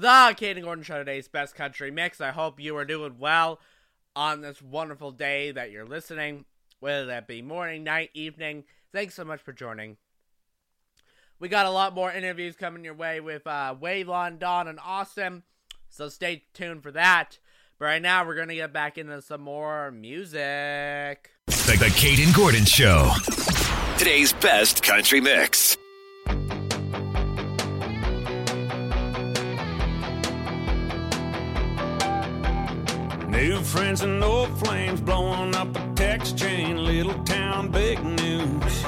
the Kayden Gordon Show today's best country mix. I hope you are doing well on this wonderful day that you're listening, whether that be morning, night, evening. Thanks so much for joining. We got a lot more interviews coming your way with uh, Waylon, Dawn, and Austin, so stay tuned for that. But right now, we're going to get back into some more music. The, the Kayden Gordon Show. Today's best country mix. New friends and old flames blowing up a text chain. Little town, big news.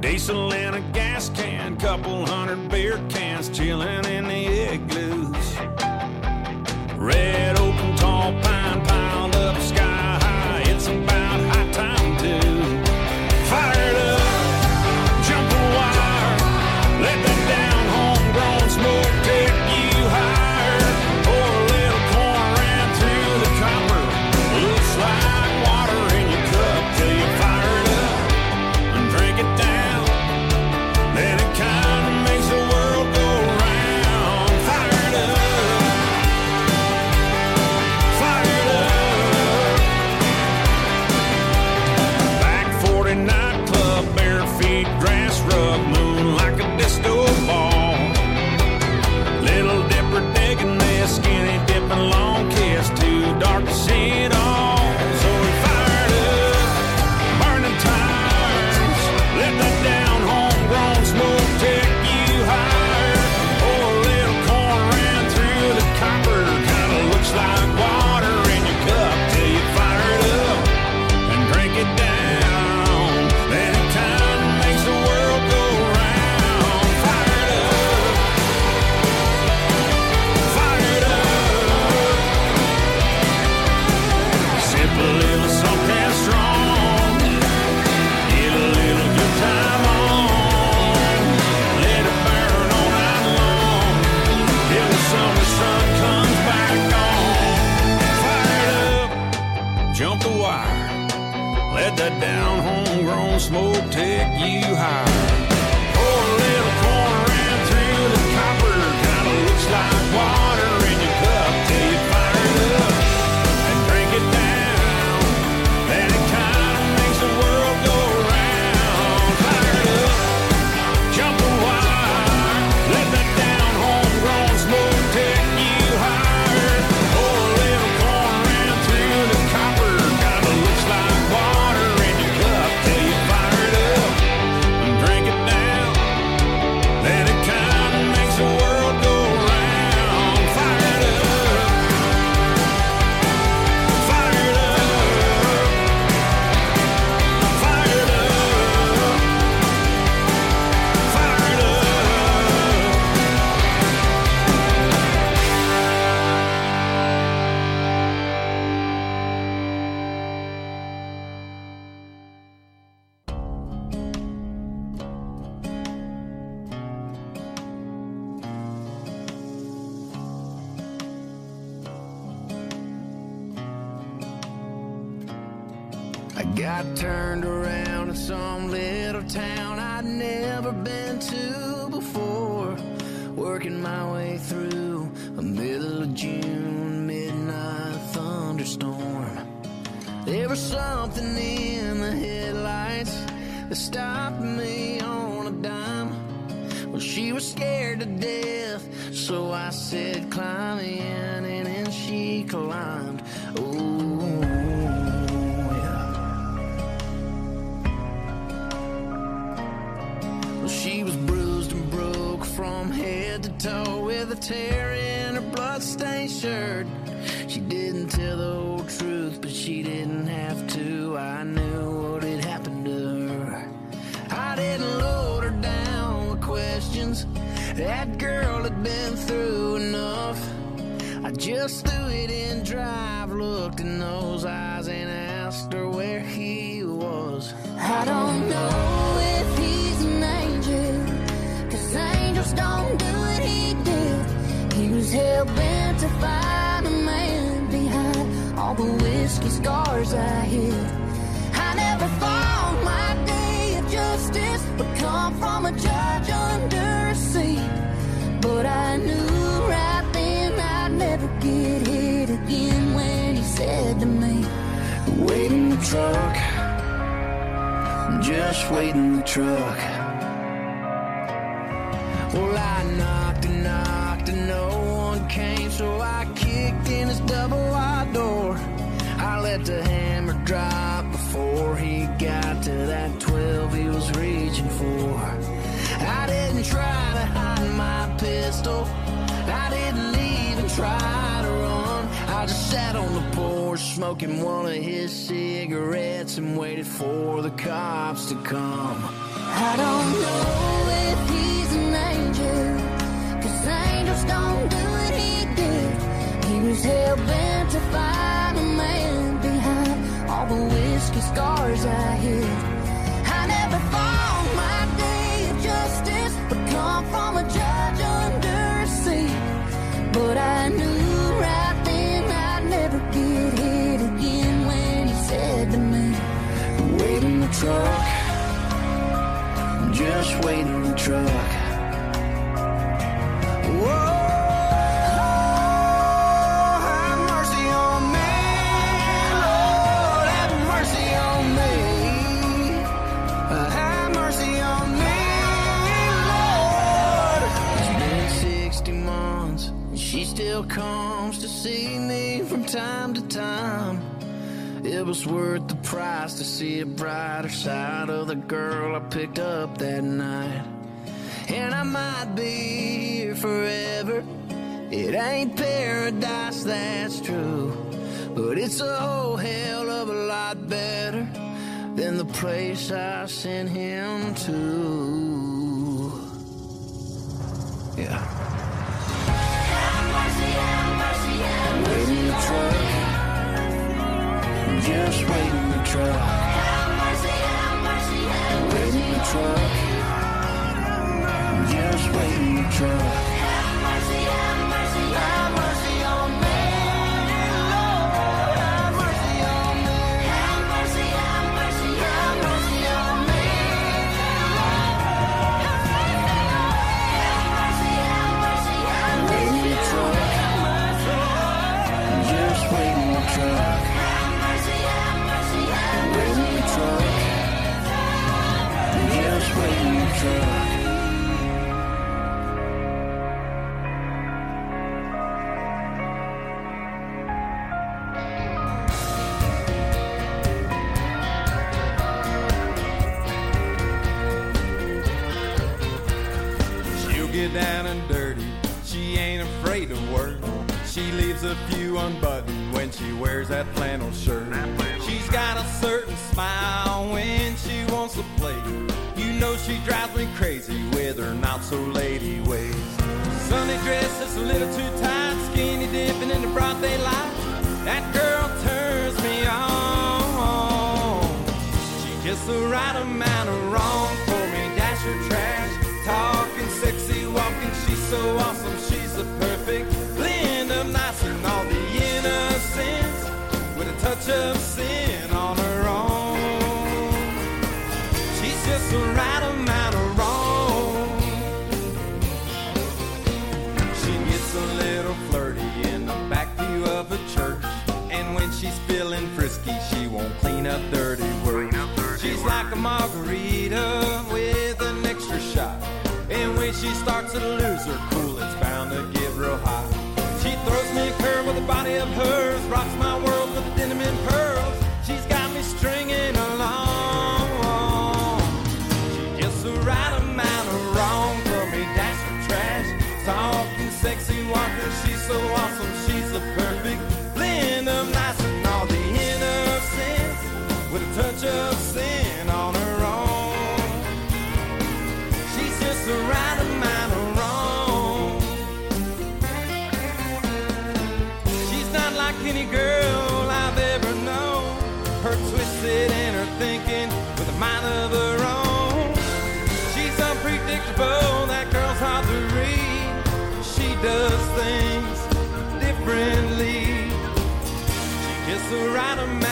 Diesel in a gas can, couple hundred beer cans chilling in the igloos. Red and she climbed. Oh, yeah. Well, she was bruised and broke from head to toe with a tear in her bloodstained shirt. She didn't tell the whole truth, but she didn't have to. I knew what had happened to her. I didn't load her down with questions. That girl had been through just threw it in drive, looked in those eyes, and asked her where he was. I don't know if he's an angel, cause angels don't do what he did. He was hell bent to find a man behind all the whiskey scars I hid. Just waiting the truck. Well, I knocked and knocked and no one came, so I kicked in his double wide door. I let the hammer drop before he got to that 12 he was reaching for. I didn't try to hide my pistol. I didn't even try to run. I just sat on the smoking one of his cigarettes and waited for the cops to come. I don't know if he's an angel, cause angels don't do what he did. He was hell bent to find a man behind all the whiskey scars I hid. I never thought my day of justice would come from a judge under a seat. But I knew was worth the price to see a brighter side of the girl I picked up that night. And I might be here forever. It ain't paradise, that's true. But it's a whole hell of a lot better than the place I sent him to. Just wait in the truck. Wait in the truck. Just wait in the truck. That flannel shirt. She's got a certain smile when she wants to play. Know she drives me crazy with her not so lady ways. Sunny dress just a little too tight, skinny dipping in the broad daylight. That girl turns me on. She just the right amount of wrong for me. Dash her trash, talking sexy, walking. She's so awesome. She's the perfect blend of nice and all the innocence with a touch of sin won't clean up dirty work. She's like a margarita with an extra shot. And when she starts to lose her cool, it's bound to get real hot. She throws me a curve with a body of hers, rocks my world with denim and pearls. She's got me stringing along. She gets the right amount of wrong for me. Dash for trash, talking sexy, walking. She's so awesome. She's the perfect a of sin on her own. She's just the right amount of wrong. She's not like any girl I've ever known. Her twisted and her thinking with a mind of her own. She's unpredictable, that girl's hard to read. She does things differently. She gets the right amount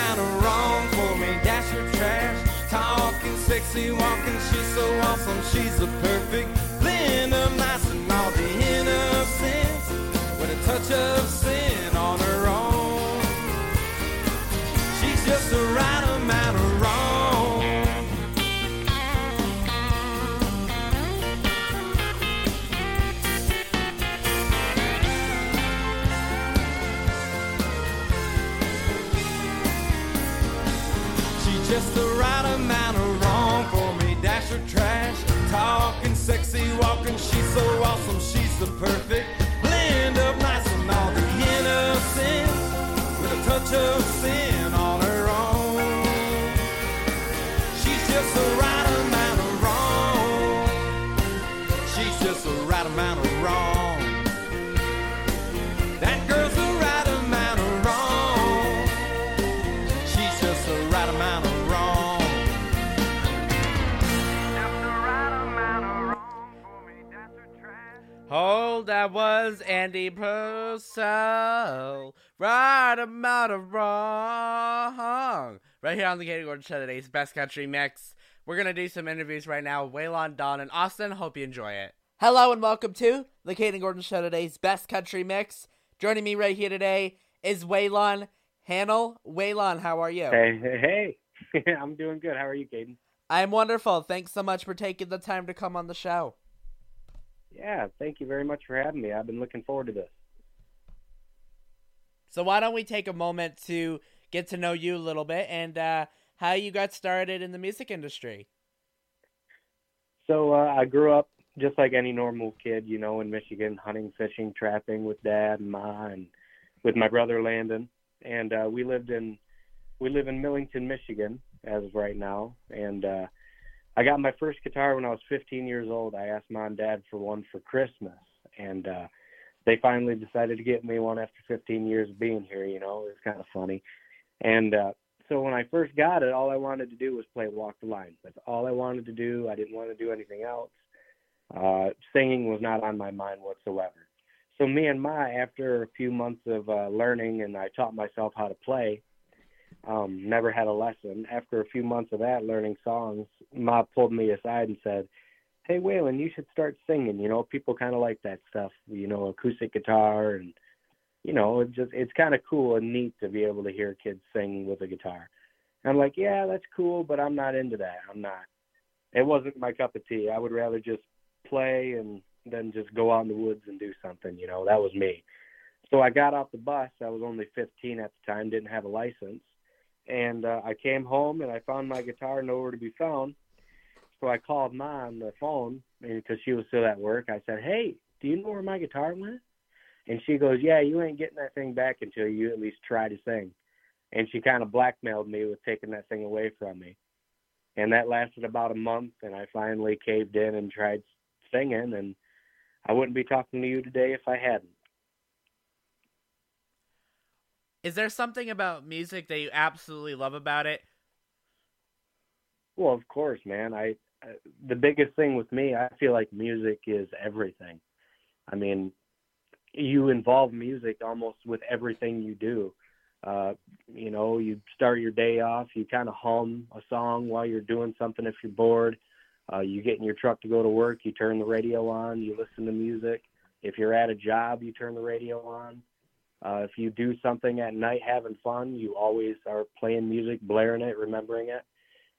talking sexy, walking. She's so awesome. She's the perfect blend of nice and all the innocence with a touch of sin Right amount of wrong. Right here on the Kayden Gordon Show today's Best Country Mix. We're going to do some interviews right now. Waylon, Dawn, and Austin. Hope you enjoy it. Hello and welcome to the Kayden Gordon Show today's Best Country Mix. Joining me right here today is Waylon Hannell. Waylon, how are you? Hey, hey, hey. I'm doing good. How are you, Kayden? I'm wonderful. Thanks so much for taking the time to come on the show. Yeah, thank you very much for having me. I've been looking forward to this. So why don't we take a moment to get to know you a little bit and uh, how you got started in the music industry? So uh, I grew up just like any normal kid, you know, in Michigan, hunting, fishing, trapping with dad and ma, and with my brother Landon. And uh, we lived in we live in Millington, Michigan, as of right now. And uh, I got my first guitar when I was 15 years old. I asked mom and dad for one for Christmas, and uh, they finally decided to get me one after 15 years of being here. You know, it was kind of funny. And uh, so when I first got it, all I wanted to do was play Walk the Line. That's all I wanted to do. I didn't want to do anything else. Uh, singing was not on my mind whatsoever. So me and Ma, after a few months of uh, learning, and I taught myself how to play. Um, never had a lesson. After a few months of that, learning songs, Ma pulled me aside and said, "Hey, Waylon, you should start singing. You know, people kind of like that stuff. You know, acoustic guitar, and you know, it just it's kind of cool and neat to be able to hear kids sing with a guitar." And I'm like, "Yeah, that's cool, but I'm not into that. I'm not. It wasn't my cup of tea. I would rather just play and then just go out in the woods and do something. You know, that was me. So I got off the bus. I was only 15 at the time, didn't have a license, and uh, I came home and I found my guitar nowhere to be found. So I called Ma on the phone because she was still at work. I said, "Hey, do you know where my guitar went?" And she goes, "Yeah, you ain't getting that thing back until you at least try to sing." And she kind of blackmailed me with taking that thing away from me. And that lasted about a month, and I finally caved in and tried singing. And I wouldn't be talking to you today if I hadn't. Is there something about music that you absolutely love about it? Well, of course, man. I the biggest thing with me, I feel like music is everything. I mean, you involve music almost with everything you do. Uh, you know, you start your day off, you kind of hum a song while you're doing something if you're bored. Uh, you get in your truck to go to work, you turn the radio on, you listen to music. If you're at a job, you turn the radio on. Uh, if you do something at night having fun, you always are playing music, blaring it, remembering it.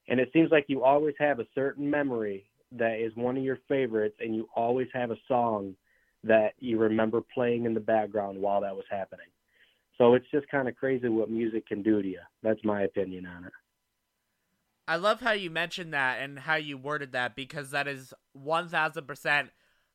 And it seems like you always have a certain memory that is one of your favorites, and you always have a song that you remember playing in the background while that was happening. So it's just kind of crazy what music can do to you. That's my opinion on it. I love how you mentioned that and how you worded that because that is 1000%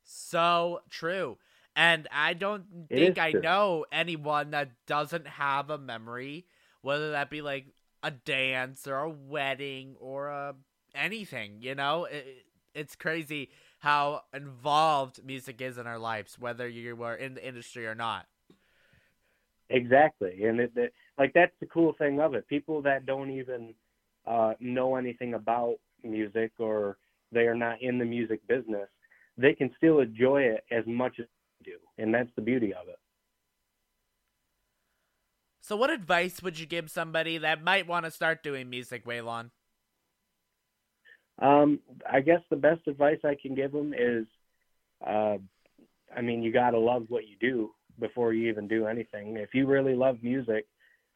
so true. And I don't think I know anyone that doesn't have a memory, whether that be like a dance or a wedding or a anything, you know? It, it's crazy how involved music is in our lives, whether you were in the industry or not. Exactly, and it, it like that's the cool thing of it. People that don't even uh, know anything about music or they are not in the music business, they can still enjoy it as much as we do, and that's the beauty of it. So, what advice would you give somebody that might want to start doing music, Waylon? Um, I guess the best advice I can give them is, uh, I mean, you got to love what you do before you even do anything. If you really love music,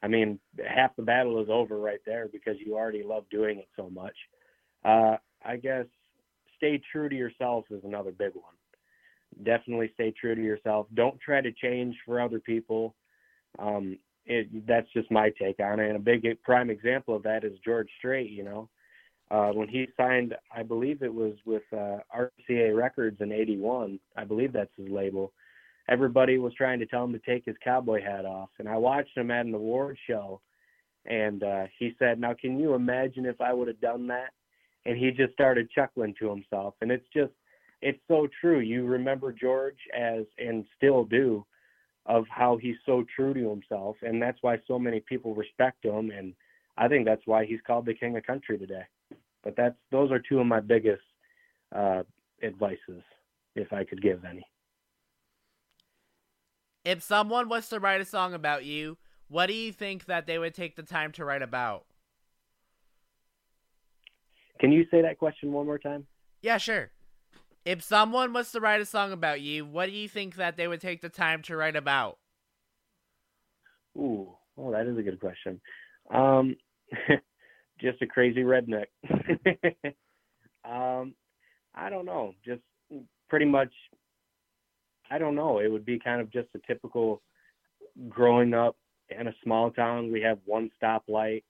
I mean, half the battle is over right there because you already love doing it so much. Uh, I guess stay true to yourself is another big one. Definitely stay true to yourself. Don't try to change for other people. Um, it that's just my take on it. And a big prime example of that is George Strait. You know, uh, when he signed, I believe it was with uh, RCA Records in '81. I believe that's his label. Everybody was trying to tell him to take his cowboy hat off, and I watched him at an award show, and uh, he said, "Now, can you imagine if I would have done that?" And he just started chuckling to himself, and it's just, it's so true. You remember George as, and still do, of how he's so true to himself, and that's why so many people respect him, and I think that's why he's called the king of country today. But that's those are two of my biggest uh, advices, if I could give any. If someone was to write a song about you, what do you think that they would take the time to write about? Can you say that question one more time? Yeah, sure. If someone was to write a song about you, what do you think that they would take the time to write about? Ooh, well, that is a good question. Um, just a crazy redneck. um, I don't know. Just pretty much. I don't know. It would be kind of just a typical growing up in a small town. We have one stoplight,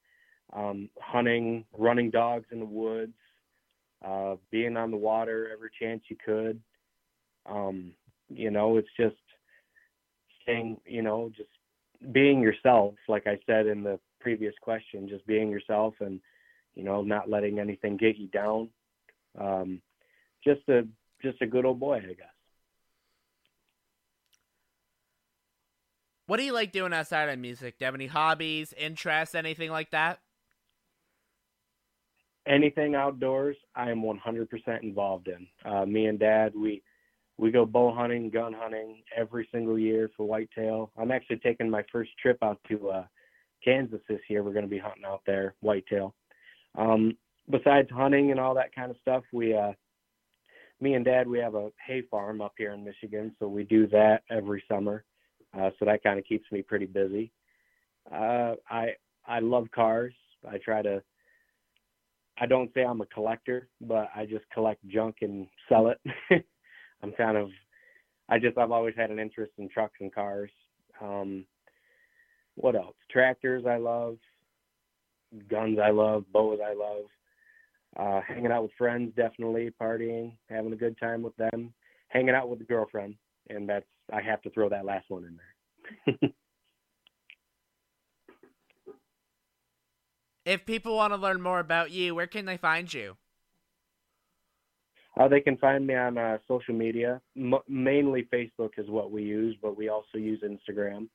um, hunting, running dogs in the woods, uh, being on the water every chance you could. Um, you know, it's just staying, you know, just being yourself, like I said in the previous question, just being yourself and, you know, not letting anything get you down. Um, just a just a good old boy, I guess. What do you like doing outside of music? Do you have any hobbies, interests, anything like that? Anything outdoors, I am 100% involved in. Uh, me and Dad, we we go bow hunting, gun hunting every single year for whitetail. I'm actually taking my first trip out to uh, Kansas this year. We're going to be hunting out there whitetail. Um, besides hunting and all that kind of stuff, we uh, me and Dad, we have a hay farm up here in Michigan, so we do that every summer. Uh, so that kind of keeps me pretty busy. Uh, I I love cars. I try to I don't say I'm a collector, but I just collect junk and sell it. I'm kind of, I just, I've always had an interest in trucks and cars. Um, what else? Tractors I love, guns I love, bows I love. Uh, hanging out with friends, definitely partying, having a good time with them, hanging out with the girlfriend, and that's I have to throw that last one in there. If people want to learn more about you, where can they find you? Uh, they can find me on uh, social media. M- mainly Facebook is what we use, but we also use Instagram.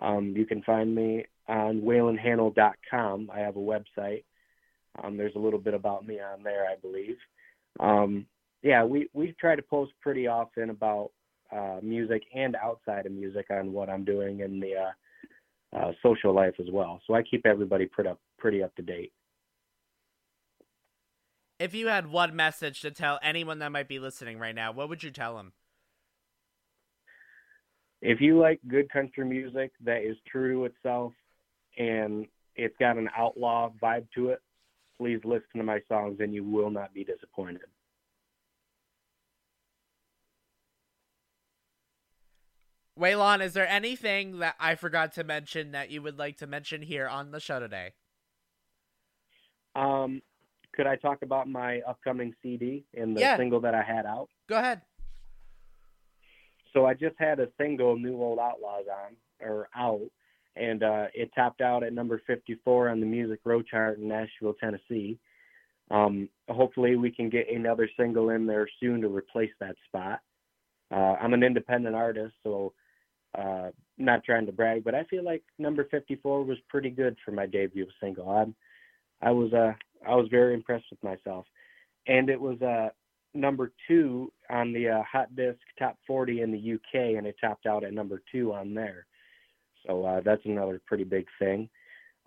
Um, you can find me on waylandhandle.com. I have a website. Um, there's a little bit about me on there, I believe. Um, yeah, we, we try to post pretty often about uh, music and outside of music on what I'm doing in the uh, uh, social life as well. So I keep everybody pretty up, pretty up to date. If you had one message to tell anyone that might be listening right now, what would you tell them? If you like good country music that is true to itself and it's got an outlaw vibe to it, please listen to my songs and you will not be disappointed. Waylon, is there anything that I forgot to mention that you would like to mention here on the show today? Um, could I talk about my upcoming CD and the Yeah. single that I had out? Go ahead. So I just had a single, New Old Outlaws, on or out, and uh, it topped out at number 54 on the Music Row chart in Nashville, Tennessee. Um, hopefully, we can get another single in there soon to replace that spot. Uh, I'm an independent artist, so uh, not trying to brag, but I feel like number 54 was pretty good for my debut single. I'm, I was uh, I was very impressed with myself, and it was uh, number two on the uh, Hot Disc Top 40 in the UK, and it topped out at number two on there. So uh, that's another pretty big thing.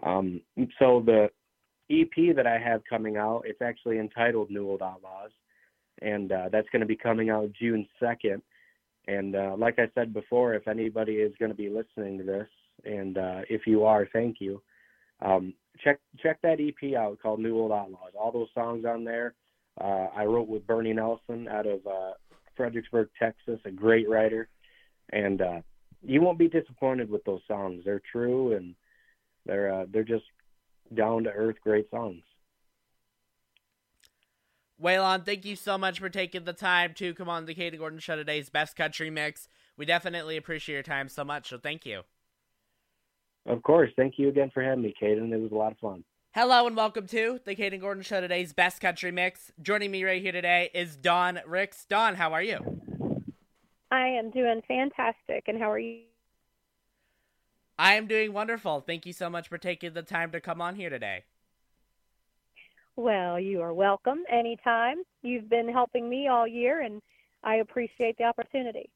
Um, so the EP that I have coming out, it's actually entitled New Old Outlaws, and uh, that's going to be coming out June 2nd. And uh, like I said before, if anybody is going to be listening to this, and uh, if you are, thank you. Um, check check that EP out called New Old Outlaws. All those songs on there, uh, I wrote with Bernie Nelson out of uh, Fredericksburg, Texas, a great writer, and uh, you won't be disappointed with those songs. They're true and they're uh, they're just down to earth great songs. Waylon, thank you so much for taking the time to come on the Kayden Gordon Show today's Best Country Mix. We definitely appreciate your time so much, so thank you. Of course. Thank you again for having me, Kayden. It was a lot of fun. Hello and welcome to the Kayden Gordon Show today's Best Country Mix. Joining me right here today is Dawn Rix. Dawn, how are you? I am doing fantastic. And how are you? I am doing wonderful. Thank you so much for taking the time to come on here today. Well, you are welcome anytime. You've been helping me all year, and I appreciate the opportunity.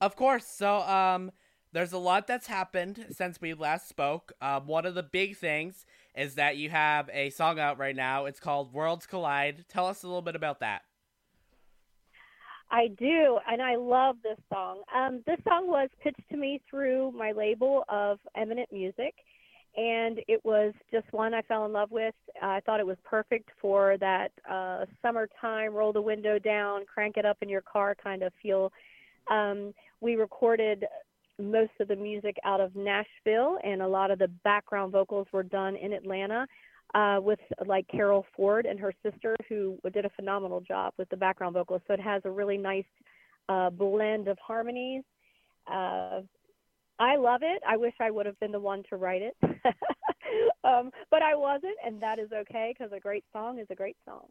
Of course. So, um, there's a lot that's happened since we last spoke. Um, one of the big things is that you have a song out right now. It's called Worlds Collide. Tell us a little bit about that. I do, and I love this song. Um, this song was pitched to me through my label of Eminent Music, and it was just one I fell in love with. I thought it was perfect for that uh, summertime, roll the window down, crank it up in your car kind of feel. Um, we recorded most of the music out of Nashville, and a lot of the background vocals were done in Atlanta uh, with like Carol Ford and her sister, who did a phenomenal job with the background vocals. So it has a really nice uh, blend of harmonies. Uh, I love it. I wish I would have been the one to write it, um, but I wasn't, and that is okay because a great song is a great song.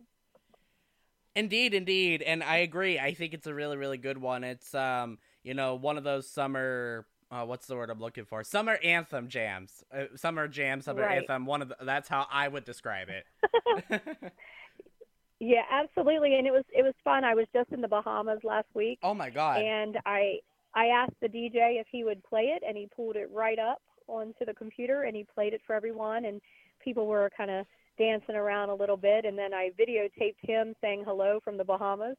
Indeed, indeed, and I agree. I think it's a really, really good one. It's um, you know, one of those summer. Uh, what's the word I'm looking for? Summer anthem jams, uh, summer jam, summer Right. anthem. One of the, that's how I would describe it. Yeah, absolutely, and it was it was fun. I was just in the Bahamas last week, oh my god! and I I asked the DJ if he would play it, and he pulled it right up onto the computer, and he played it for everyone, and people were kind of dancing around a little bit, and then I videotaped him saying hello from the Bahamas,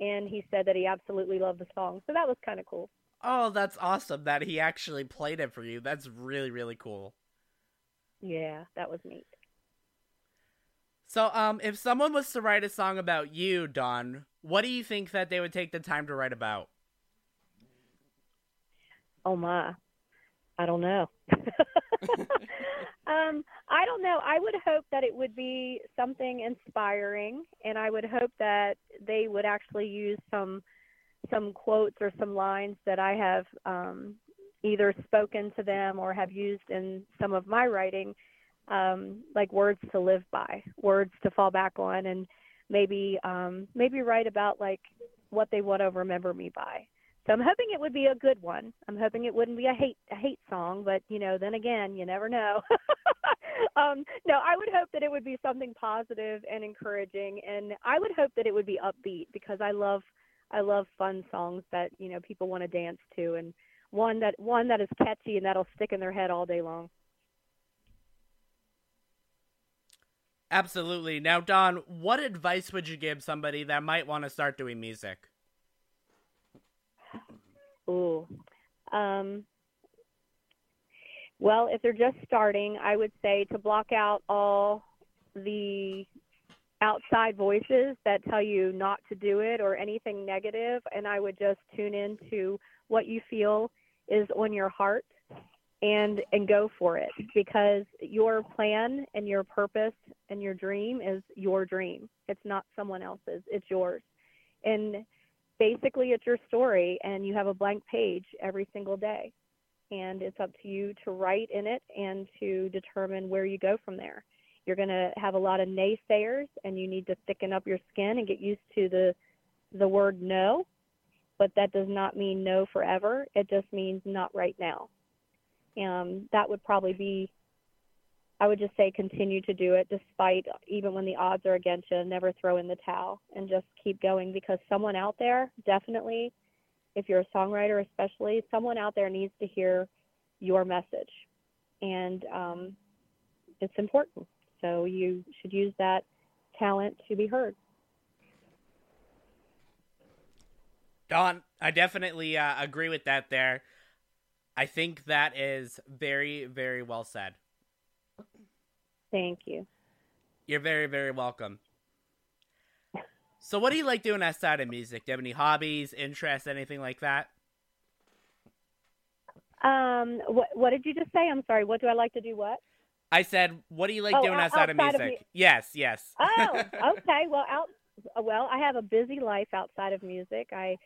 and he said that he absolutely loved the song, so that was kind of cool. Oh, that's awesome that he actually played it for you. That's really, really cool. Yeah, that was neat. So, um, if someone was to write a song about you, Dawn, what do you think that they would take the time to write about? Oh my, I don't know. um, I don't know. I would hope that it would be something inspiring, and I would hope that they would actually use some some quotes or some lines that I have um, either spoken to them or have used in some of my writing, um, like words to live by, words to fall back on, and maybe um, maybe write about like what they want to remember me by. So I'm hoping it would be a good one. I'm hoping it wouldn't be a hate a hate song, but you know, then again, you never know. um, no, I would hope that it would be something positive and encouraging, and I would hope that it would be upbeat because I love I love fun songs that you know people want to dance to, and one that one that is catchy and that'll stick in their head all day long. Absolutely. Now, Dawn, what advice would you give somebody that might want to start doing music? Ooh. Um, well, if they're just starting, I would say to block out all the outside voices that tell you not to do it or anything negative, and I would just tune in to what you feel is on your heart and and go for it because your plan and your purpose and your dream is your dream. It's not someone else's. It's yours. And basically it's your story and you have a blank page every single day. And it's up to you to write in it and to determine where you go from there. You're going to have a lot of naysayers and you need to thicken up your skin and get used to the the word no. But that does not mean no forever. It just means not right now. Um, that would probably be I would just say continue to do it despite even when the odds are against you. Never throw in the towel and just keep going because someone out there definitely, if you're a songwriter especially, someone out there needs to hear your message, and um, it's important. So you should use that talent to be heard. Dawn, I definitely uh, agree with that there. I think that is very, very well said. Thank you. You're very, very welcome. So, what do you like doing outside of music? Do you have any hobbies, interests, anything like that? Um, what what did you just say? I'm sorry. What do I like to do? What? I said, what do you like Oh, doing outside, of outside of music? mu- yes, yes. Oh, okay. Well, out. Well, I have a busy life outside of music. I,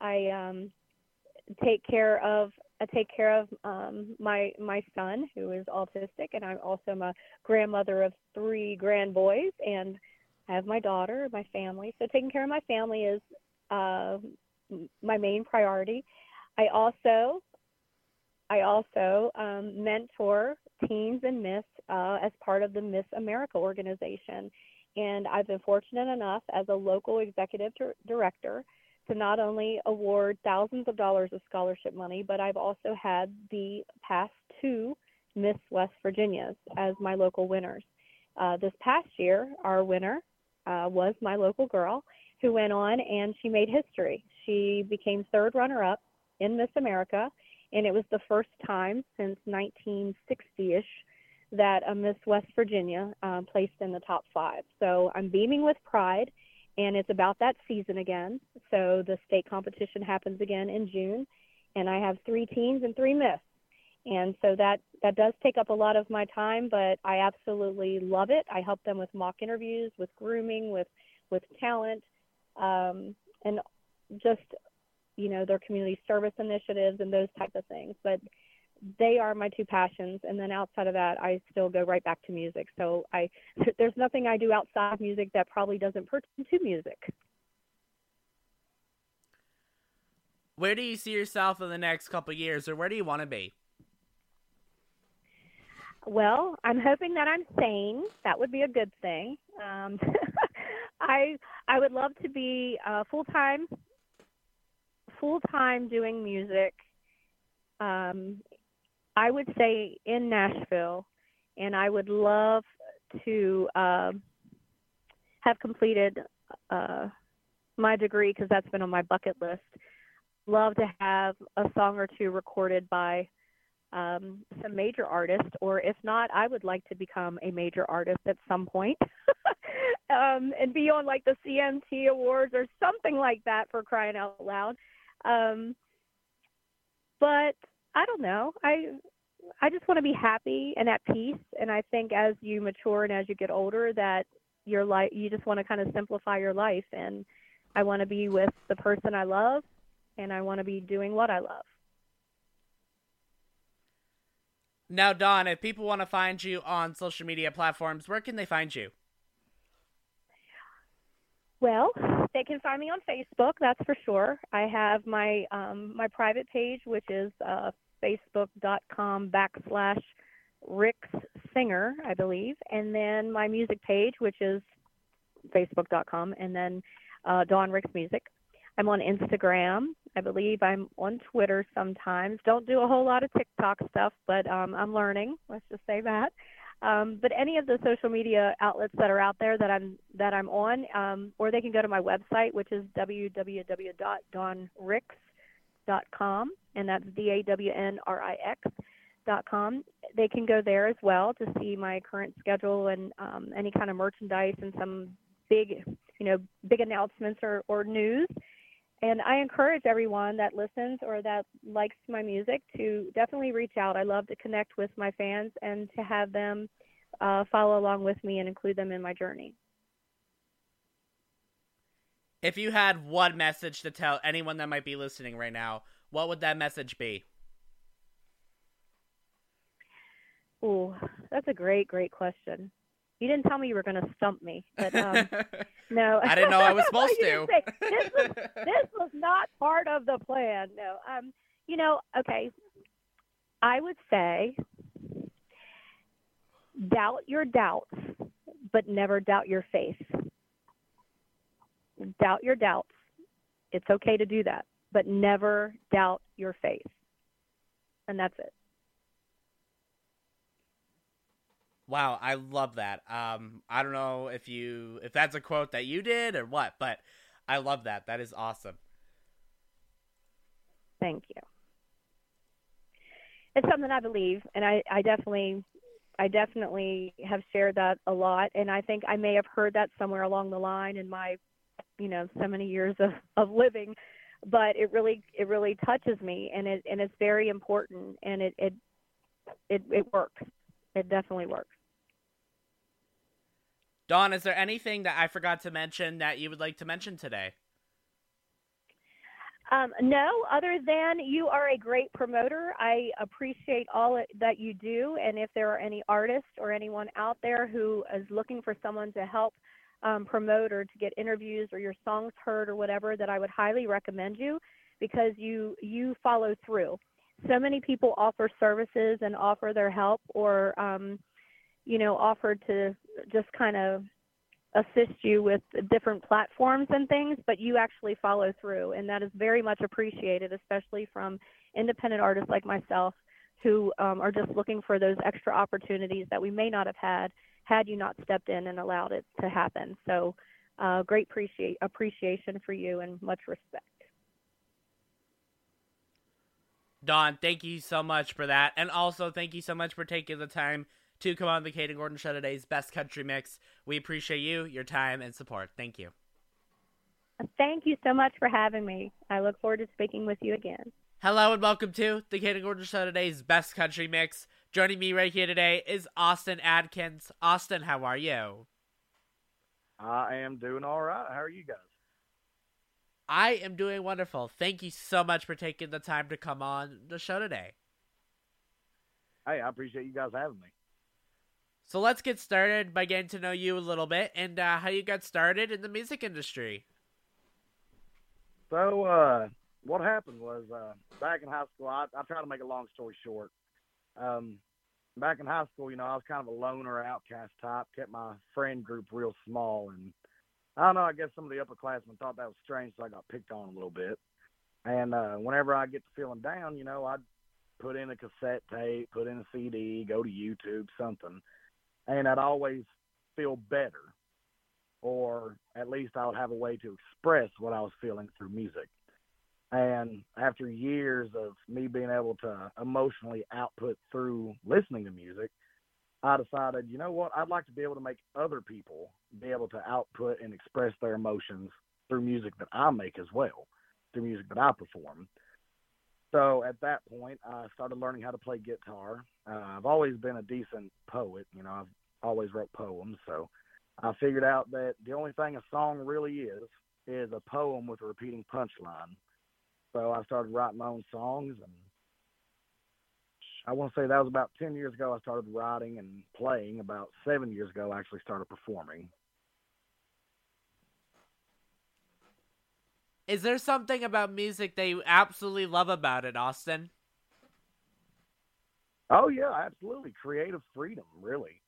I um, take care of. I take care of um, my my son who is autistic, and I'm also a grandmother of three grand boys, and I have my daughter, my family. So taking care of my family is uh, my main priority. I also I also um, mentor teens and Miss uh, as part of the Miss America organization. And I've been fortunate enough as a local executive director to not only award thousands of dollars of scholarship money, but I've also had the past two Miss West Virginias as my local winners. Uh, this past year, our winner uh, was my local girl who went on and she made history. She became third runner up in Miss America, and it was the first time since 1960 ish that a Miss West Virginia um, placed in the top five. So I'm beaming with pride, and it's about that season again. So the state competition happens again in June, and I have three teens and three Miss. And so that that does take up a lot of my time, but I absolutely love it. I help them with mock interviews, with grooming, with with talent, um, and just you know their community service initiatives and those type of things. But they are my two passions and then outside of that i still go right back to music. So i there's nothing i do outside of music that probably doesn't pertain to music. Where do you see yourself in the next couple years, or where do you want to be? well i'm hoping that i'm sane. That would be a good thing. Um i i would love to be uh full time full time doing music um i would say in nashville and i would love to um have completed uh my degree because that's been on my bucket list love to have a song or two recorded by um, some major artist, or if not, I would like to become a major artist at some point um, and be on like the CMT Awards or something like that for crying out loud. Um, but I don't know. I I just want to be happy and at peace. And I think as you mature and as you get older, that your life you just want to kind of simplify your life. And I want to be with the person I love, and I want to be doing what I love. Now, Dawn, if people want to find you on social media platforms, where can they find you? Well, they can find me on Facebook, that's for sure. I have my um, my private page, which is uh, facebook.com backslash Rix Singer, I believe, and then my music page, which is facebook.com, and then uh, Dawn Rix Music. I'm on Instagram. I believe I'm on Twitter sometimes. Don't do a whole lot of TikTok stuff, but um, I'm learning. Let's just say that. Um, but any of the social media outlets that are out there that I'm that I'm on, um, or they can go to my website, which is www.dawnrix.com, and that's d a w n r i x dot com. They can go there as well to see my current schedule and um, any kind of merchandise and some big, you know, big announcements or, or news. And I encourage everyone that listens or that likes my music to definitely reach out. I love to connect with my fans and to have them uh, follow along with me and include them in my journey. If you had one message to tell anyone that might be listening right now, what would that message be? Ooh, that's a great, great question. You didn't tell me you were going to stump me, but um, no. I didn't know I was supposed to. say, this, was, this was not part of the plan. No. Um, you know, okay. I would say doubt your doubts, but never doubt your faith. Doubt your doubts. It's okay to do that, but never doubt your faith. And that's it. Wow, I love that. Um, I don't know if you if that's a quote that you did or what, but I love that. That is awesome. Thank you. It's something I believe, and I, I definitely, I definitely have shared that a lot, and I think I may have heard that somewhere along the line in my, you know, so many years of of living. but it really it really touches me and it and it's very important and it it it, it works it definitely works Dawn, is there anything that I forgot to mention that you would like to mention today? Um, no, other than you are a great promoter. I appreciate all that you do. And if there are any artists or anyone out there who is looking for someone to help um, promote or to get interviews or your songs heard or whatever, that I would highly recommend you because you you follow through. So many people offer services and offer their help or um, you know offer to just kind of assist you with different platforms and things, but you actually follow through, and that is very much appreciated, especially from independent artists like myself who um, are just looking for those extra opportunities that we may not have had had you not stepped in and allowed it to happen. So, uh, great appreciate appreciation for you and much respect. Dawn, thank you so much for that. And also, thank you so much for taking the time to come on the Kayden Gordon Show today's Best Country Mix. We appreciate you, your time, and support. Thank you. Thank you so much for having me. I look forward to speaking with you again. Hello and welcome to the Kayden Gordon Show today's Best Country Mix. Joining me right here today is Austin Adkins. Austin, how are you? I am doing all right. How are you guys? I am doing wonderful. Thank you so much for taking the time to come on the show today. Hey, I appreciate you guys having me. So let's get started by getting to know you a little bit and uh, how you got started in the music industry. So, uh, what happened was uh, back in high school, I, I try to make a long story short. Um, back in high school, you know, I was kind of a loner, outcast type, kept my friend group real small. And I don't know, I guess some of the upperclassmen thought that was strange, so I got picked on a little bit. And uh, whenever I get to feeling down, you know, I'd put in a cassette tape, put in a CD, go to YouTube, something. And I'd always feel better or at least I would have a way to express what I was feeling through music. And after years of me being able to emotionally output through listening to music, I decided, you know what, I'd like to be able to make other people be able to output and express their emotions through music that I make as well, through music that I perform. So at that point, I started learning how to play guitar. Uh, I've always been a decent poet, you know, I've always wrote poems, so I figured out that the only thing a song really is is a poem with a repeating punchline. So I started writing my own songs, and I want to say that was about ten years ago. I started writing and playing. About seven years ago, I actually started performing. Is there something about music that you absolutely love about it, Austin? Oh yeah, absolutely. Creative freedom, really.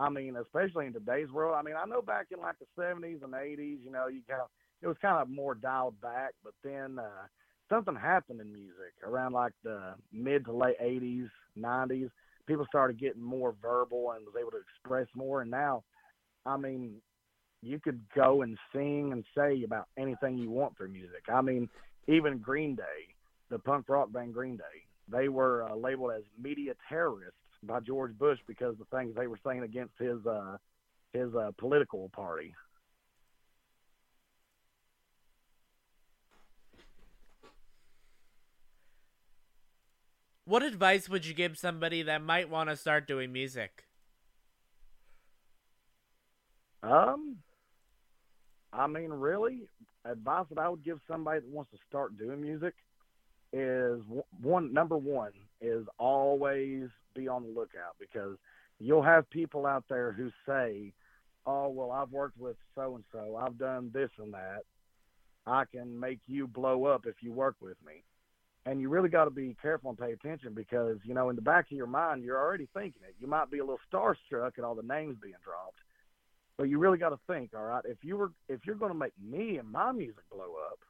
I mean, especially in today's world. I mean, I know back in like the seventies and eighties, you know, you kind of it was kind of more dialed back, but then uh something happened in music around like the mid to late eighties, nineties. People started getting more verbal and was able to express more and now I mean, you could go and sing and say about anything you want through music. I mean, even Green Day, the punk rock band Green Day, they were uh, labeled as media terrorists by George Bush because of the things they were saying against his uh, his uh, political party. What advice would you give somebody that might want to start doing music? Um, I mean, really, advice that I would give somebody that wants to start doing music is one number one is always be on the lookout because you'll have people out there who say, "Oh, well, I've worked with so and so. I've done this and that. I can make you blow up if you work with me." And you really got to be careful and pay attention because you know in the back of your mind you're already thinking it. You might be a little starstruck at all the names being dropped, but you really got to think. All right, if you were if you're going to make me and my music blow up,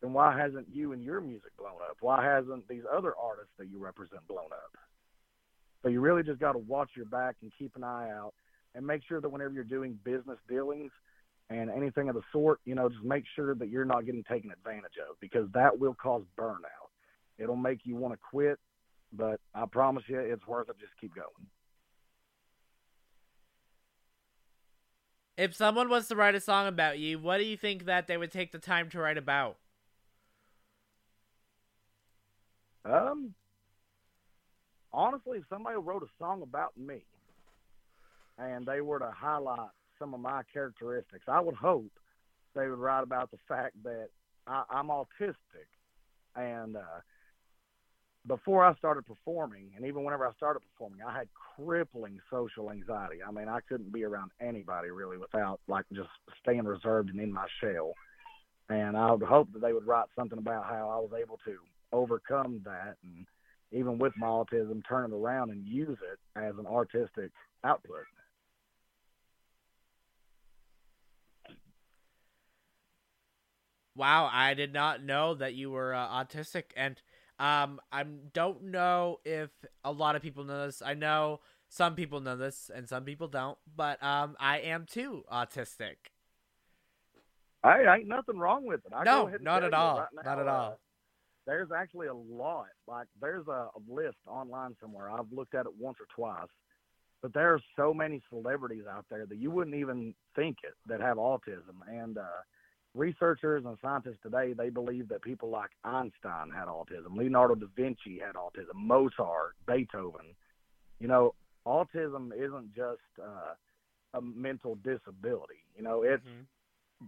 then why hasn't you and your music blown up? Why hasn't these other artists that you represent blown up? So you really just got to watch your back and keep an eye out and make sure that whenever you're doing business dealings and anything of the sort, you know, just make sure that you're not getting taken advantage of because that will cause burnout. It'll make you want to quit, but I promise you it's worth it. Just keep going. If someone was to write a song about you, what do you think that they would take the time to write about? Um, honestly, if somebody wrote a song about me and they were to highlight some of my characteristics, I would hope they would write about the fact that I, I'm autistic. And uh, before I started performing, and even whenever I started performing, I had crippling social anxiety. I mean, I couldn't be around anybody really without like just staying reserved and in my shell. And I would hope that they would write something about how I was able to overcome that and even with my autism, turn it around and use it as an artistic output. Wow, I did not know that you were uh, autistic, and um, I don't know if a lot of people know this. I know some people know this, and some people don't. But um, I am too autistic. I ain't nothing wrong with it. I No, not at you all. right now, Not at uh, all. there's actually a lot. Like there's a, a list online somewhere. I've looked at it once or twice, but there are so many celebrities out there that you wouldn't even think it that have autism. And uh, researchers and scientists today they believe that people like Einstein had autism, Leonardo da Vinci had autism, Mozart, Beethoven. You know, autism isn't just uh, a mental disability. You know, it's Mhm.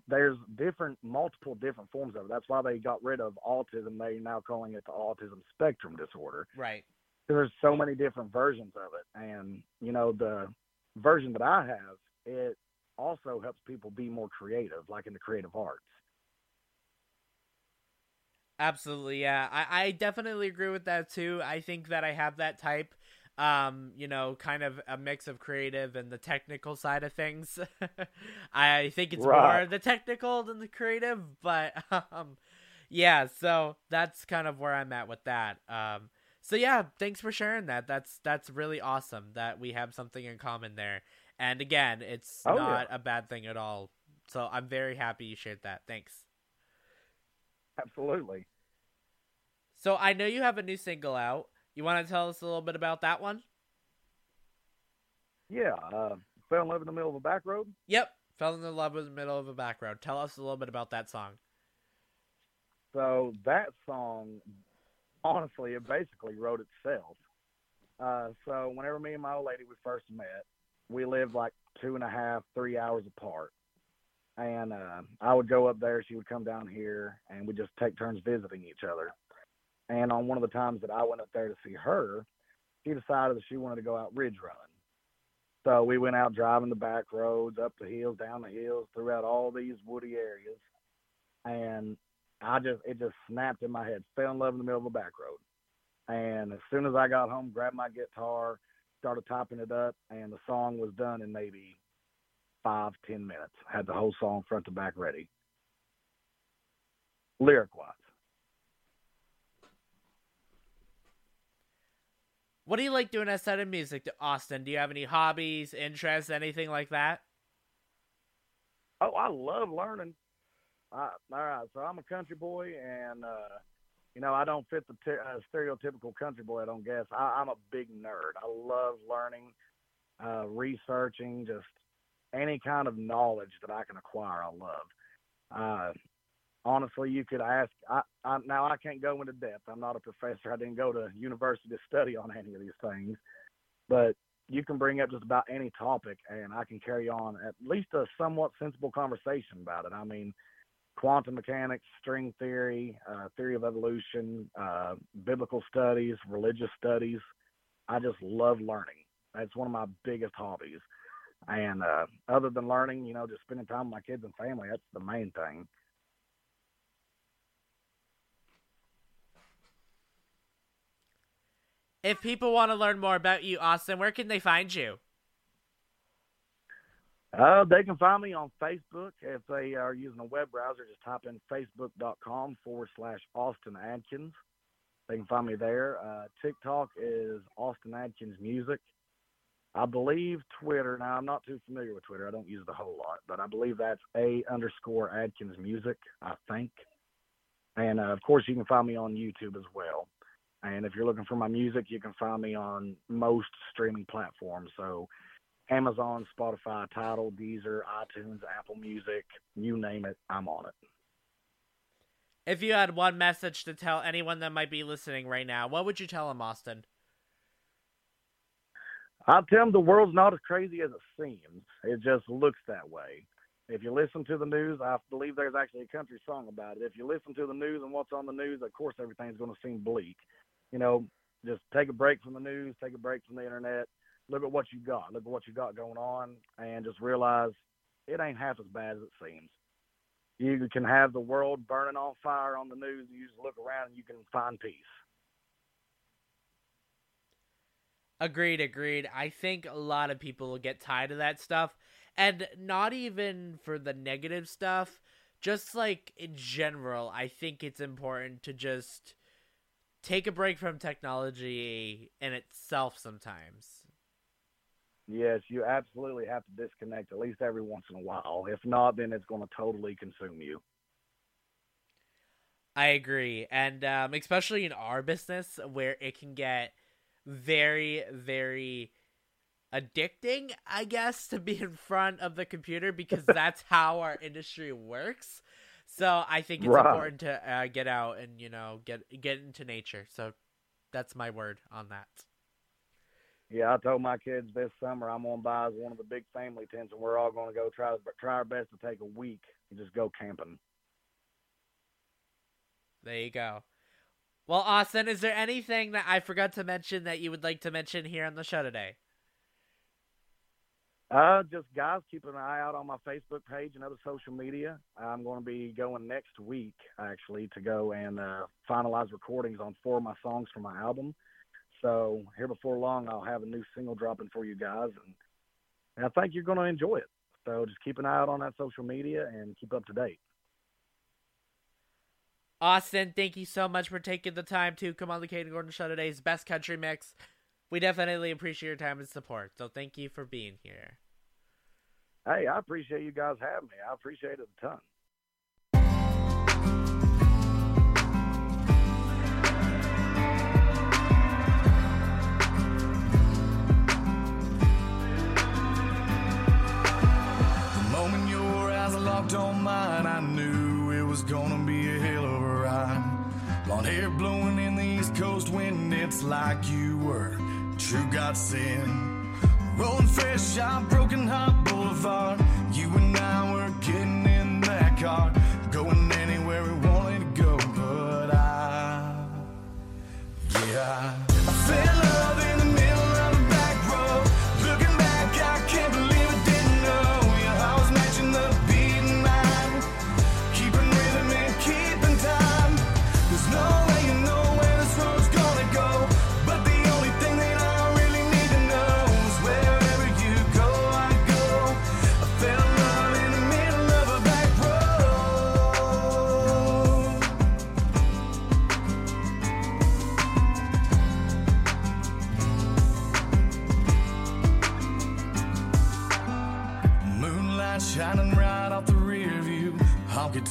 there's different multiple different forms of it. That's why they got rid of autism. They're now calling it the autism spectrum disorder. Right. There's so many different versions of it. And, you know, the version that I have, it also helps people be more creative, like in the creative arts. Absolutely, yeah. I, I definitely agree with that too. I think that I have that type, um, you know, kind of a mix of creative and the technical side of things. I think it's more the technical than the creative, but um, yeah. So that's kind of where I'm at with that. Um, so yeah, thanks for sharing that. That's that's really awesome that we have something in common there. And again, it's Oh, not a bad thing at all. So I'm very happy you shared that. Thanks. Absolutely. So I know you have a new single out. You want to tell us a little bit about that one? Yeah. Uh, fell in love in the middle of a back road. Yep. Fell in love in the middle of a back road. Tell us a little bit about that song. So that song, honestly, it basically wrote itself. Uh, so whenever me and my old lady we first met, we lived like two and a half, three hours apart. And uh, I would go up there, she would come down here, and we'd just take turns visiting each other. And on one of the times that I went up there to see her, she decided that she wanted to go out ridge running. So we went out driving the back roads, up the hills, down the hills, throughout all these woody areas. And I just it just snapped in my head. Fell in love in the middle of a back road. And as soon as I got home, grabbed my guitar, started typing it up, and the song was done in maybe five, ten minutes. Had the whole song front to back ready. Lyric wise. What do you like doing outside of music, Austin? Do you have any hobbies, interests, anything like that? Oh, I love learning. I, all right, so I'm a country boy, and uh, you know I don't fit the t- uh, stereotypical country boy. I don't guess. I, I'm a big nerd. I love learning, uh, researching, just any kind of knowledge that I can acquire. I love. Uh, honestly, you could ask. I, I now I can't go into depth. I'm not a professor. I didn't go to university to study on any of these things, but you can bring up just about any topic and I can carry on at least a somewhat sensible conversation about it. I mean, quantum mechanics, string theory, uh, theory of evolution, uh, biblical studies, religious studies. I just love learning. That's one of my biggest hobbies. And uh, other than learning, you know, just spending time with my kids and family, that's the main thing. If people want to learn more about you, Austin, where can they find you? Uh, they can find me on Facebook. If they are using a web browser, just type in facebook.com forward slash Austin Adkins. They can find me there. Uh, TikTok is Austin Adkins Music. I believe Twitter, now I'm not too familiar with Twitter. I don't use it a whole lot, but I believe that's A underscore Adkins Music, I think. And uh, of course, you can find me on YouTube as well. And if you're looking for my music, you can find me on most streaming platforms. So Amazon, Spotify, Tidal, Deezer, iTunes, Apple Music, you name it, I'm on it. If you had one message to tell anyone that might be listening right now, what would you tell them, Austin? I'll tell them the world's not as crazy as it seems. It just looks that way. If you listen to the news, I believe there's actually a country song about it. If you listen to the news and what's on the news, of course everything's going to seem bleak. You know, just take a break from the news, take a break from the internet, look at what you got, look at what you got going on, and just realize it ain't half as bad as it seems. You can have the world burning on fire on the news, and you just look around and you can find peace. Agreed, agreed. I think a lot of people will get tired of that stuff. And not even for the negative stuff, just like in general, I think it's important to just take a break from technology in itself sometimes. Yes, you absolutely have to disconnect at least every once in a while. If not, then it's going to totally consume you. I agree. And um, especially in our business where it can get very, very addicting, I guess, to be in front of the computer because that's how our industry works. So I think it's Right. important to uh, get out and you know get get into nature. So that's my word on that. Yeah, I told my kids this summer I'm going to buy us one of the big family tents, and we're all going to go try try our best to take a week and just go camping. There you go. Well, Austin, is there anything that I forgot to mention that you would like to mention here on the show today? Uh, just guys, keep an eye out on my Facebook page and other social media. I'm going to be going next week actually to go and uh, finalize recordings on four of my songs for my album. So here before long, I'll have a new single dropping for you guys, and, and I think you're going to enjoy it. So just keep an eye out on that social media and keep up to date. Austin, thank you so much for taking the time to come on the Kayden Gordon Show today's best country mix. We definitely appreciate your time and support. So thank you for being here. Hey, I appreciate you guys having me. I appreciate it a ton. On mine, I knew it was gonna be a hell of a ride. Blonde hair blowing in the East Coast wind, it's like you were true godsend. Rolling fresh out Broken Heart Boulevard, you and I were getting in that car, going anywhere we wanted to go. But I, yeah,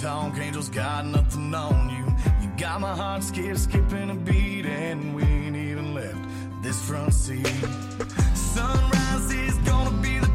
Tonk angels got nothing on you. You got my heart skip, skipping a beat, and we ain't even left this front seat. Sunrise is gonna be the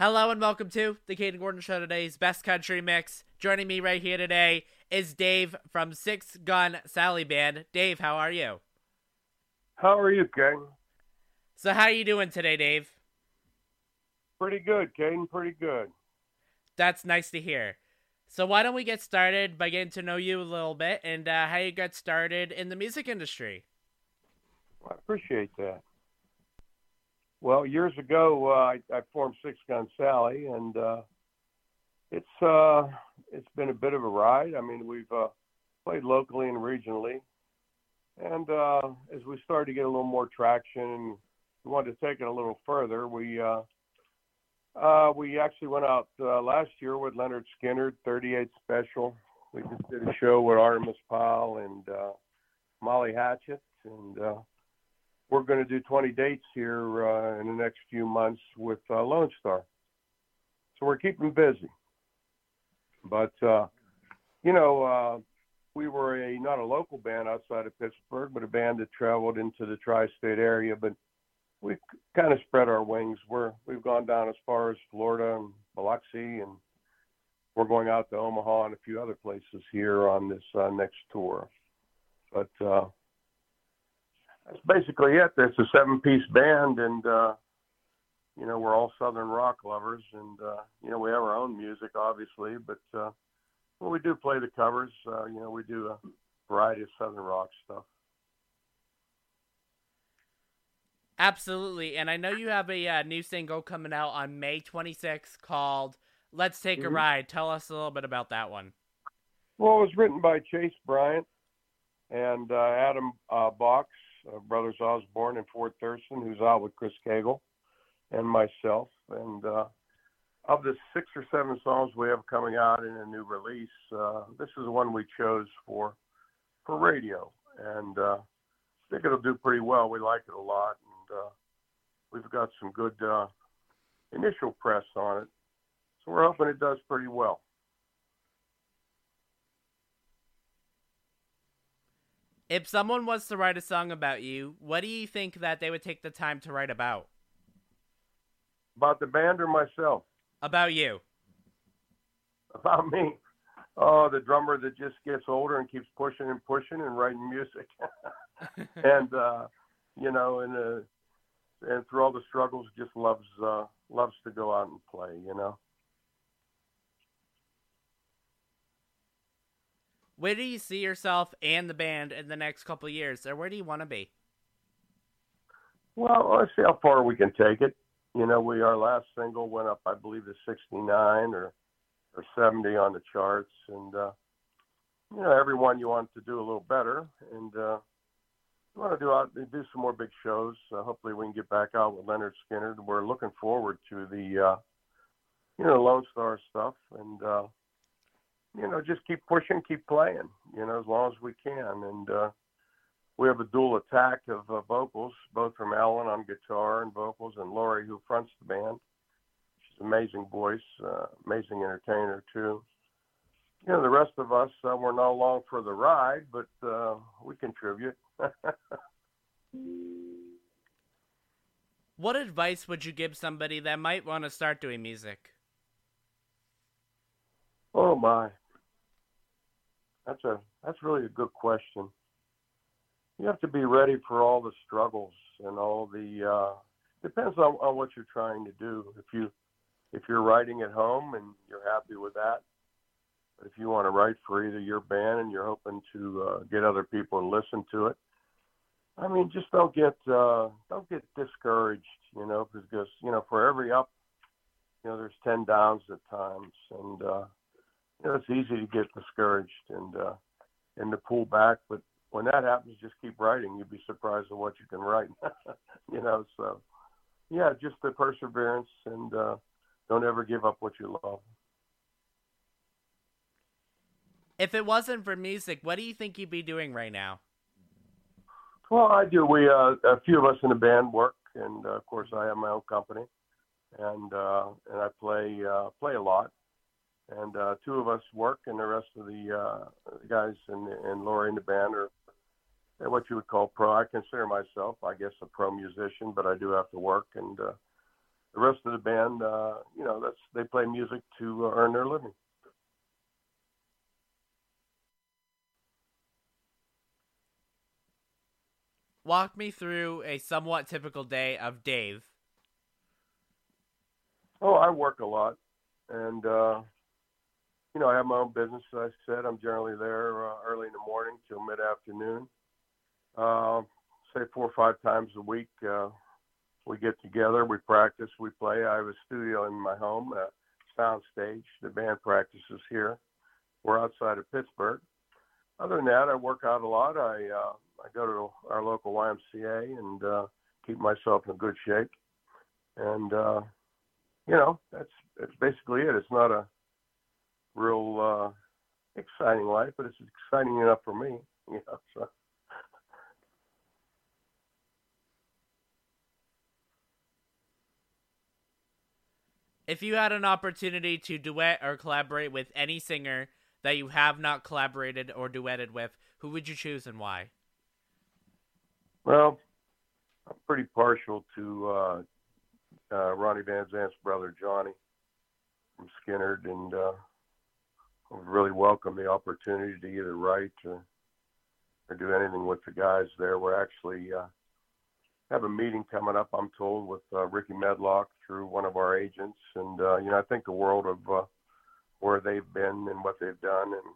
Hello and welcome to the Kayden Gordon Show today's Best Country Mix. Joining me right here today is Dave from Six Gun Sally Band. Dave, how are you? How are you, King? So how are you doing today, Dave? Pretty good, Kayden. Pretty good. That's nice to hear. So why don't we get started by getting to know you a little bit and uh, how you got started in the music industry? I appreciate that. Well, years ago, uh, I, I formed Six Gun Sally, and uh, it's uh, it's been a bit of a ride. I mean, we've uh, played locally and regionally, and uh, as we started to get a little more traction we wanted to take it a little further, we uh, we actually went out last year with Lynyrd Skynyrd, 38 Special. We just did a show with Artimus Pyle and Molly Hatchet, and we're going to do 20 dates here uh, in the next few months with uh, Lone Star. So we're keeping busy. But, uh, you know, uh, we were a not a local band outside of Pittsburgh, but a band that traveled into the tri-state area. But we've kind of spread our wings. We're we've gone down as far as Florida and Biloxi, and we're going out to Omaha and a few other places here on this uh, next tour. But uh, that's basically it. It's a seven-piece band, and uh, you know we're all Southern rock lovers, and uh, you know we have our own music, obviously, but uh, well, we do play the covers. Uh, you know, we do a variety of Southern rock stuff. Absolutely, and I know you have a uh, new single coming out on May 26th called "Let's Take a Mhm. Ride." Tell us a little bit about that one. Well, it was written by Chase Bryant and uh, Adam uh, Box, uh, brothers Osborne and Fort Thurston, who's out with Chris Cagle, and myself. And uh, of the six or seven songs we have coming out in a new release, uh, this is the one we chose for for radio, and uh, I think it'll do pretty well. We like it a lot, and uh, we've got some good uh, initial press on it, so we're hoping it does pretty well. If someone was to write a song about you, what do you think that they would take the time to write about? About the band or myself? About you. About me. Oh, the drummer that just gets older and keeps pushing and pushing and writing music. and uh, you know, and uh, and through all the struggles, just loves uh, loves to go out and play. You know. Where do you see yourself and the band in the next couple years, or where do you want to be? Well, let's see how far we can take it. You know, we our last single went up, I believe, to 69 or or 70 on the charts, and uh, you know, everyone you want to do a little better, and uh, we want to do out do some more big shows. Uh, hopefully, we can get back out with Lynyrd Skynyrd. We're looking forward to the uh, you know Lone Star stuff, and uh, you know, just keep pushing, keep playing. You know, as long as we can, and uh, we have a dual attack of uh, vocals, both from Ellen on guitar and vocals, and Lori who fronts the band. She's an amazing voice, uh, amazing entertainer too. You know, the rest of us, uh, we're not along for the ride, but uh, we contribute. What advice would you give somebody that might want to start doing music? Oh my, that's a that's really a good question. You have to be ready for all the struggles and all the. Uh, depends on, on what you're trying to do. If you if you're writing at home and you're happy with that, but if you want to write for either your band and you're hoping to uh, get other people and listen to it, I mean, just don't get uh, don't get discouraged. You know, because you know for every up, you know there's ten downs at times, and uh, you know it's easy to get discouraged and uh, and to pull back. But when that happens, just keep writing. You'd be surprised at what you can write. you know, so yeah, just the perseverance and uh, don't ever give up what you love. If it wasn't for music, what do you think you'd be doing right now? Well, I do. We uh, a few of us in the band work, and uh, of course, I have my own company, and uh, and I play uh, play a lot. And uh, two of us work, and the rest of the, uh, the guys and and Lori in the band are what you would call pro. I consider myself, I guess, a pro musician, but I do have to work, and uh, the rest of the band, uh, you know, that's they play music to uh, earn their living. Walk me through a somewhat typical day of Dave. Oh, I work a lot, and uh, you know, I have my own business. As I said, I'm generally there uh, early in the morning till mid afternoon. Uh, say four or five times a week, uh, we get together, we practice, we play. I have a studio in my home, a sound stage. The band practices here. We're outside of Pittsburgh. Other than that, I work out a lot. I uh, I go to our local YMCA and uh, keep myself in good shape. And uh, you know, that's that's basically it. It's not a real uh, exciting life, but it's exciting enough for me. You know, so. If you had an opportunity to duet or collaborate with any singer that you have not collaborated or duetted with, who would you choose and why? Well, I'm pretty partial to uh, uh, Ronnie Van Zant's brother Johnny from Skynyrd, and uh, really welcome the opportunity to either write or, or do anything with the guys there. We're actually uh, have a meeting coming up, I'm told, with uh, Rickey Medlocke through one of our agents, and uh, you know I think the world of uh, where they've been and what they've done and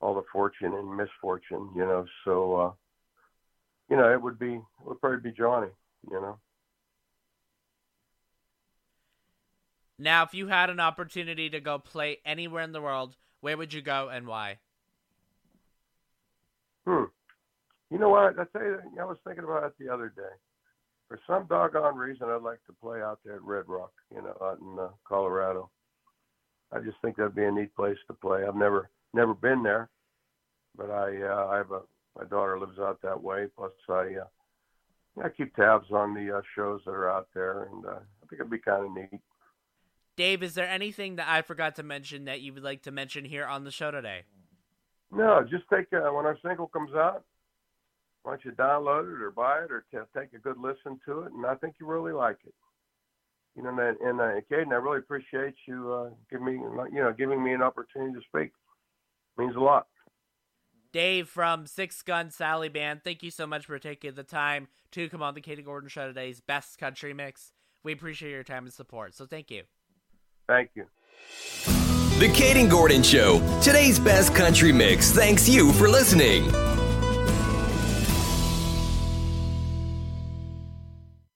all the fortune and misfortune, you know. So, uh, you know, it would be it would probably be Johnny, you know. Now, if you had an opportunity to go play anywhere in the world, where would you go and why? Hmm. You know what? I tell you, I was thinking about it the other day. For some doggone reason, I'd like to play out there at Red Rock, you know, out in uh, Colorado. I just think that'd be a neat place to play. I've never never been there, but I uh, I have a my daughter lives out that way. Plus, I uh, I keep tabs on the uh, shows that are out there, and uh, I think it'd be kind of neat. Dave, is there anything that I forgot to mention that you would like to mention here on the show today? No, just take uh, when our single comes out. Why don't you download it or buy it or t- take a good listen to it? And I think you really like it. You know, and, and uh, Kayden, I really appreciate you uh, giving me, you know, giving me an opportunity to speak. It means a lot. Dave from Six Gun Sally Band, thank you so much for taking the time to come on the Kayden Gordon Show today's Best Country Mix. We appreciate your time and support, so thank you. Thank you. The Kayden Gordon Show, today's best country mix. Thanks you for listening.